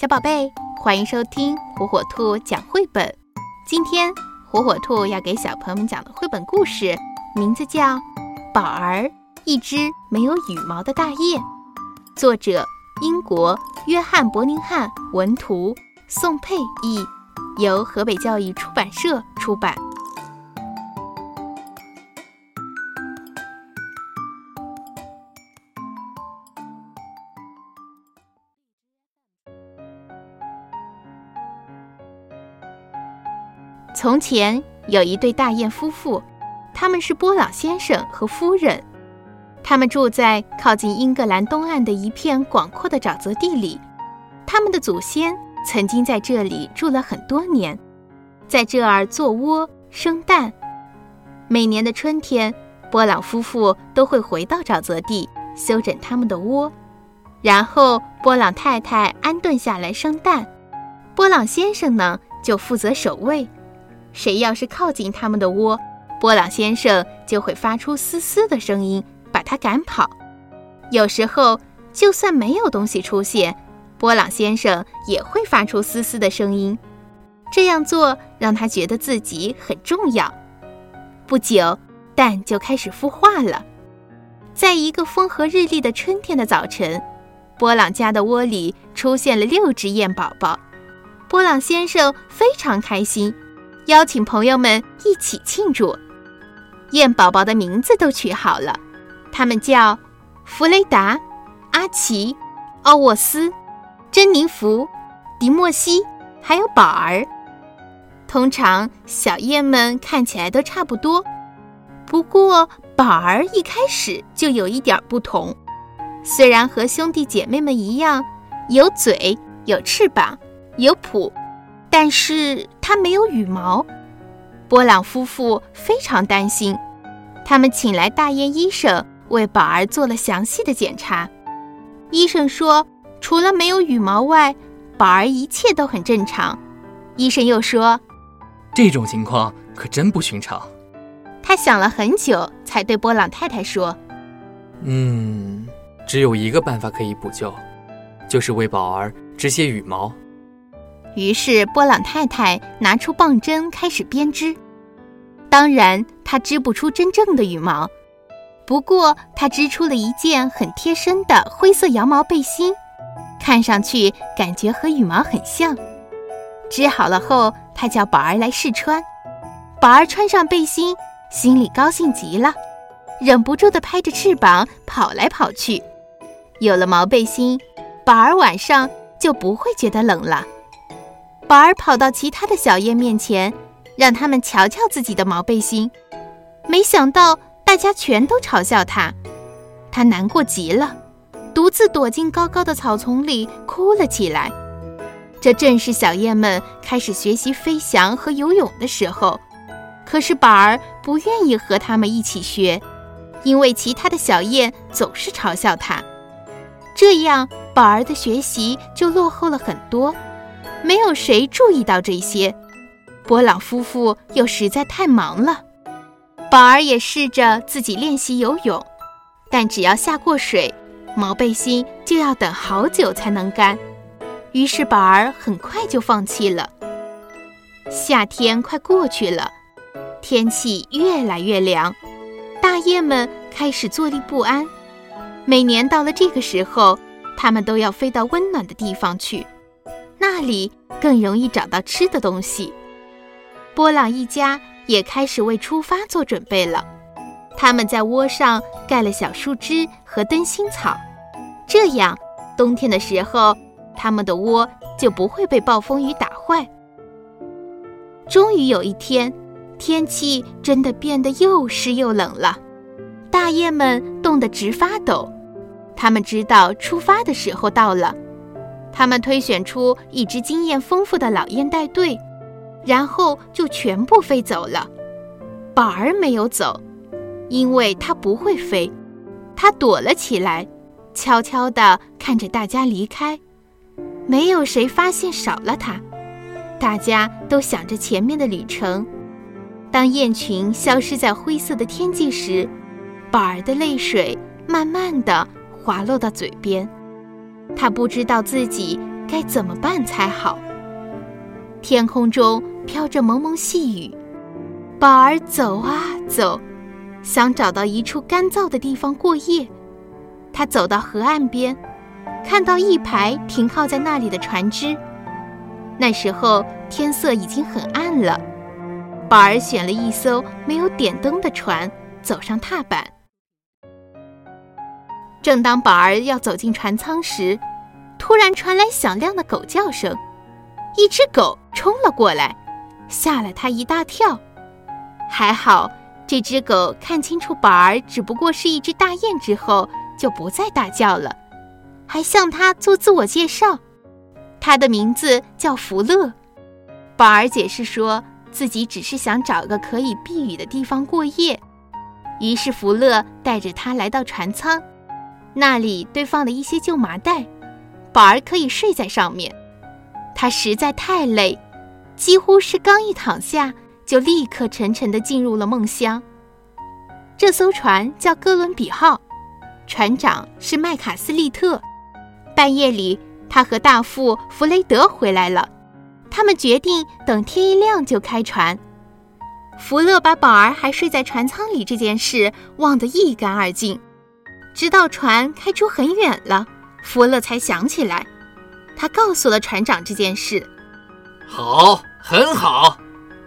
小宝贝，欢迎收听火火兔讲绘本。今天火火兔要给小朋友们讲的绘本故事，名字叫《宝儿：一只没有羽毛的大雁》，作者英国约翰·伯宁汉，文图宋佩译，由河北教育出版社出版。从前有一对大雁夫妇，他们是波朗先生和夫人。他们住在靠近英格兰东岸的一片广阔的沼泽地里。他们的祖先曾经在这里住了很多年，在这儿做窝生蛋。每年的春天，波朗夫妇都会回到沼泽地修整他们的窝，然后波朗太太安顿下来生蛋，波朗先生呢就负责守卫。谁要是靠近他们的窝，波朗先生就会发出嘶嘶的声音，把他赶跑。有时候，就算没有东西出现，波朗先生也会发出嘶嘶的声音。这样做让他觉得自己很重要。不久，蛋就开始孵化了。在一个风和日丽的春天的早晨，波朗家的窝里出现了六只燕宝宝。波朗先生非常开心。邀请朋友们一起庆祝，燕宝宝的名字都取好了，他们叫弗雷达、阿奇、奥沃斯、珍妮弗、迪莫西，还有宝儿。通常小燕们看起来都差不多，不过宝儿一开始就有一点不同。虽然和兄弟姐妹们一样，有嘴、有翅膀、有蹼。但是它没有羽毛，波朗夫妇非常担心。他们请来大雁医生为宝儿做了详细的检查。医生说，除了没有羽毛外，宝儿一切都很正常。医生又说，这种情况可真不寻常。他想了很久，才对波朗太太说：“嗯，只有一个办法可以补救，就是为宝儿织些羽毛。”于是波朗太太拿出棒针开始编织。当然，她织不出真正的羽毛，不过她织出了一件很贴身的灰色羊毛背心，看上去感觉和羽毛很像。织好了后，她叫宝儿来试穿。宝儿穿上背心，心里高兴极了，忍不住地拍着翅膀跑来跑去。有了毛背心，宝儿晚上就不会觉得冷了。宝儿跑到其他的小燕面前，让他们瞧瞧自己的毛背心。没想到大家全都嘲笑他，他难过极了，独自躲进高高的草丛里哭了起来。这正是小燕们开始学习飞翔和游泳的时候，可是宝儿不愿意和他们一起学，因为其他的小燕总是嘲笑他，这样宝儿的学习就落后了很多。没有谁注意到这些，波朗夫妇又实在太忙了。宝儿也试着自己练习游泳，但只要下过水，毛背心就要等好久才能干。于是宝儿很快就放弃了。夏天快过去了，天气越来越凉，大雁们开始坐立不安。每年到了这个时候，它们都要飞到温暖的地方去。那里更容易找到吃的东西。波朗一家也开始为出发做准备了。他们在窝上盖了小树枝和灯芯草，这样冬天的时候，他们的窝就不会被暴风雨打坏。终于有一天，天气真的变得又湿又冷了，大雁们冻得直发抖。他们知道出发的时候到了。他们推选出一支经验丰富的老雁带队，然后就全部飞走了。宝儿没有走，因为他不会飞，他躲了起来，悄悄地看着大家离开。没有谁发现少了他，大家都想着前面的旅程。当雁群消失在灰色的天际时，宝儿的泪水慢慢地滑落到嘴边。他不知道自己该怎么办才好。天空中飘着蒙蒙细雨，宝儿走啊走，想找到一处干燥的地方过夜。他走到河岸边，看到一排停靠在那里的船只。那时候天色已经很暗了，宝儿选了一艘没有点灯的船，走上踏板。正当宝儿要走进船舱时，突然传来响亮的狗叫声，一只狗冲了过来，吓了他一大跳。还好，这只狗看清楚宝儿只不过是一只大雁之后，就不再大叫了，还向他做自我介绍。他的名字叫福乐。宝儿解释说自己只是想找个可以避雨的地方过夜，于是福乐带着他来到船舱。那里堆放了一些旧麻袋，宝儿可以睡在上面。他实在太累，几乎是刚一躺下，就立刻沉沉地进入了梦乡。这艘船叫哥伦比号，船长是麦卡斯利特。半夜里，他和大副弗雷德回来了，他们决定等天一亮就开船。福勒把宝儿还睡在船舱里这件事忘得一干二净。直到船开出很远了，福勒才想起来，他告诉了船长这件事。好，很好，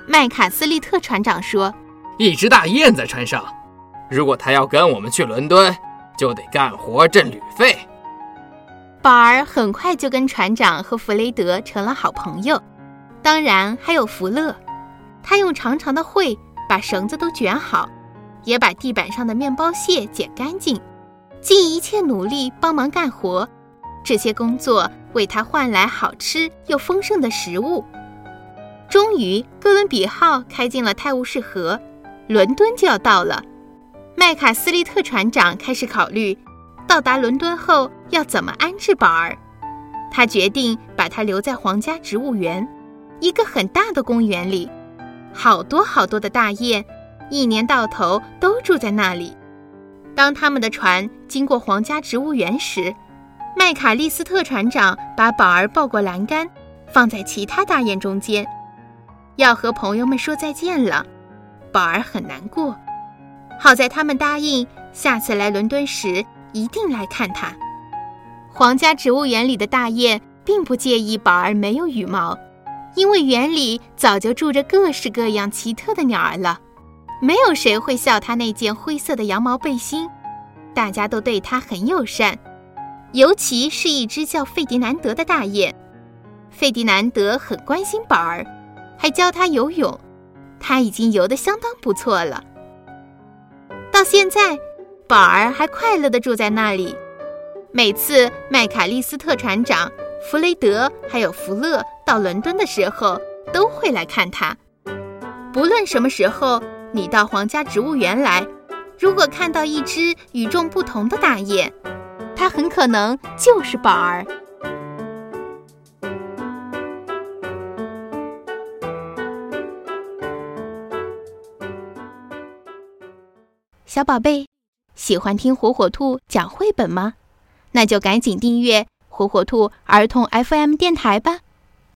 麦卡斯利特船长说：“一只大雁在船上，如果他要跟我们去伦敦，就得干活挣旅费。”宝儿很快就跟船长和弗雷德成了好朋友，当然还有福勒。他用长长的喙把绳子都卷好，也把地板上的面包屑捡干净。尽一切努力帮忙干活，这些工作为他换来好吃又丰盛的食物。终于，哥伦比号开进了泰晤士河，伦敦就要到了。麦卡斯利特船长开始考虑，到达伦敦后要怎么安置宝儿。他决定把他留在皇家植物园，一个很大的公园里，好多好多的大雁，一年到头都住在那里。当他们的船经过皇家植物园时，麦卡利斯特船长把宝儿抱过栏杆，放在其他大雁中间，要和朋友们说再见了。宝儿很难过，好在他们答应下次来伦敦时一定来看他。皇家植物园里的大雁并不介意宝儿没有羽毛，因为园里早就住着各式各样奇特的鸟儿了。没有谁会笑他那件灰色的羊毛背心，大家都对他很友善，尤其是一只叫费迪南德的大雁。费迪南德很关心宝儿，还教他游泳，他已经游得相当不错了。到现在，宝儿还快乐地住在那里。每次麦卡利斯特船长、弗雷德还有福勒到伦敦的时候，都会来看他。不论什么时候。你到皇家植物园来，如果看到一只与众不同的大雁，它很可能就是宝儿。小宝贝，喜欢听火火兔讲绘本吗？那就赶紧订阅火火兔儿童 FM 电台吧。